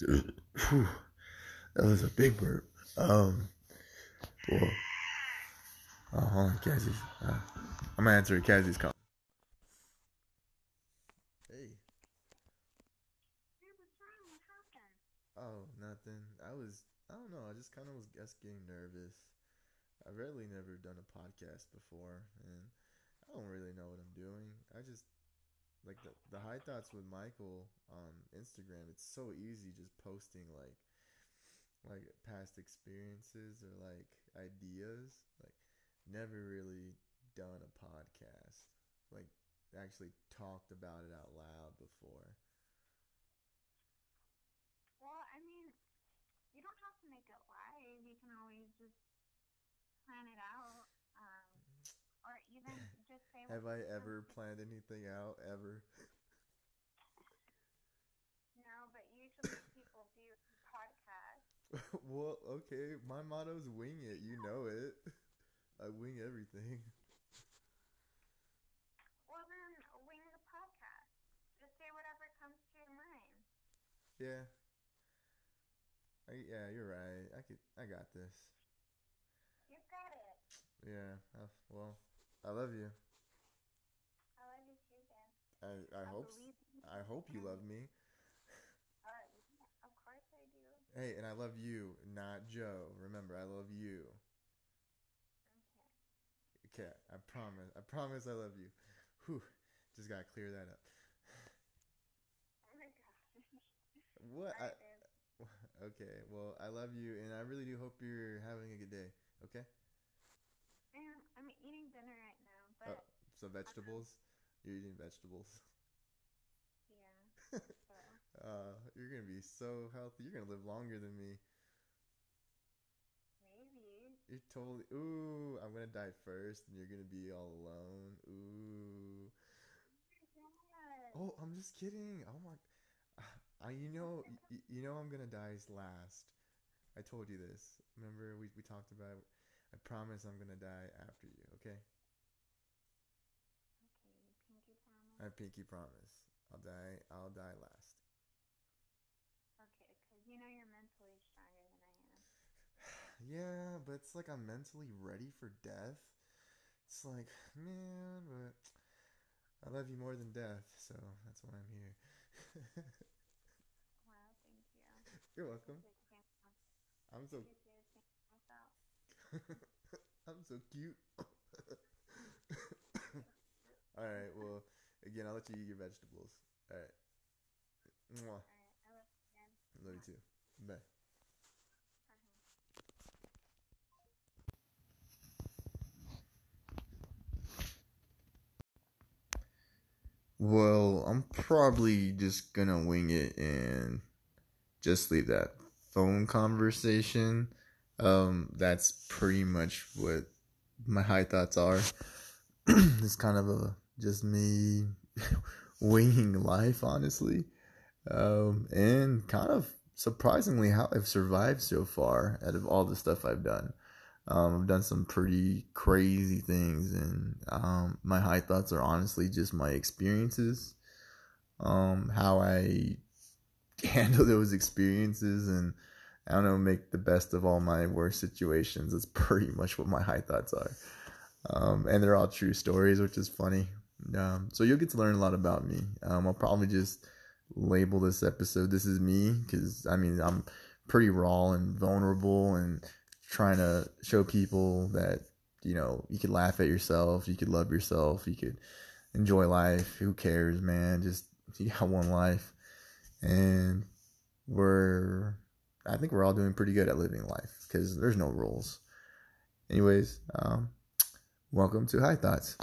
Whew, that was a big burp. Um, well, hold on, Cassie. Uh, I'm gonna answer Cassie's call. Hey. Oh, nothing. I was, I don't know. I just kind of was getting nervous. I've rarely never done a podcast before, and I don't really know what I'm doing. I just like the the high thoughts with Michael on Instagram. It's so easy just posting like like past experiences or like ideas. Like never really done a podcast. Like actually talked about it out loud before. Well, I mean, you don't have to make it live. You can always just plan it out. Um, or even say. Have I ever planned anything out ever? No, but usually people do podcasts. well, okay. My motto's wing it. You know it. I wing everything. Well, then wing the podcast. Just say whatever comes to your mind. Yeah. I, yeah, you're right. I could. I got this. You got it. Yeah. I, well, I love you. I love you too, Dan. I I I hope. s- believe in I hope you love me. Uh, of course I do. Hey, and I love you, not Joe. Remember, I love you. Okay. Okay, I promise. I promise I love you. Whew. Just gotta clear that up. Oh my gosh. What? I, okay, well, I love you, and I really do hope you're having a good day. Okay? I am. I'm eating dinner right now, but Oh, so vegetables? You're eating vegetables. yeah. So Uh, you're gonna be so healthy. You're gonna live longer than me. maybe. You're totally. Ooh, I'm gonna die first, and you're gonna be all alone. Ooh. Yeah. Oh, I'm just kidding. Oh my. I, you know, y- you know, I'm gonna die last. I told you this. Remember, we we talked about. It. I promise I'm gonna die after you. Okay, pinky promise. I pinky promise. I'll die. I'll die last. Okay, because you know you're mentally stronger than I am. Yeah, but it's like I'm mentally ready for death. It's like, man, but I love you more than death, so that's why I'm here. Wow, thank you. You're welcome. Take care of myself. I'm so You too, take care of myself. I'm so cute. All right, well, again, I'll let you eat your vegetables. All right. Mwah. Alright, I love you again. Love you too. Bye. Uh-huh. Well, I'm probably just gonna wing it and just leave that phone conversation. Um, that's pretty much what my high thoughts are. it's kind of a just me winging life, honestly, um, and kind of surprisingly how I've survived so far out of all the stuff I've done. Um, I've done some pretty crazy things, and um, my high thoughts are honestly just my experiences, um, how I handle those experiences, and I don't know, make the best of all my worst situations. That's pretty much what my high thoughts are, um, and they're all true stories, which is funny. Um, so you'll get to learn a lot about me. Um, I'll probably just label this episode "This is me" because I mean I'm pretty raw and vulnerable and trying to show people that you know you could laugh at yourself, you could love yourself, you could enjoy life. Who cares, man? Just you got one life, and we're I think we're all doing pretty good at living life because there's no rules. Anyways, um, welcome to High Thoughts.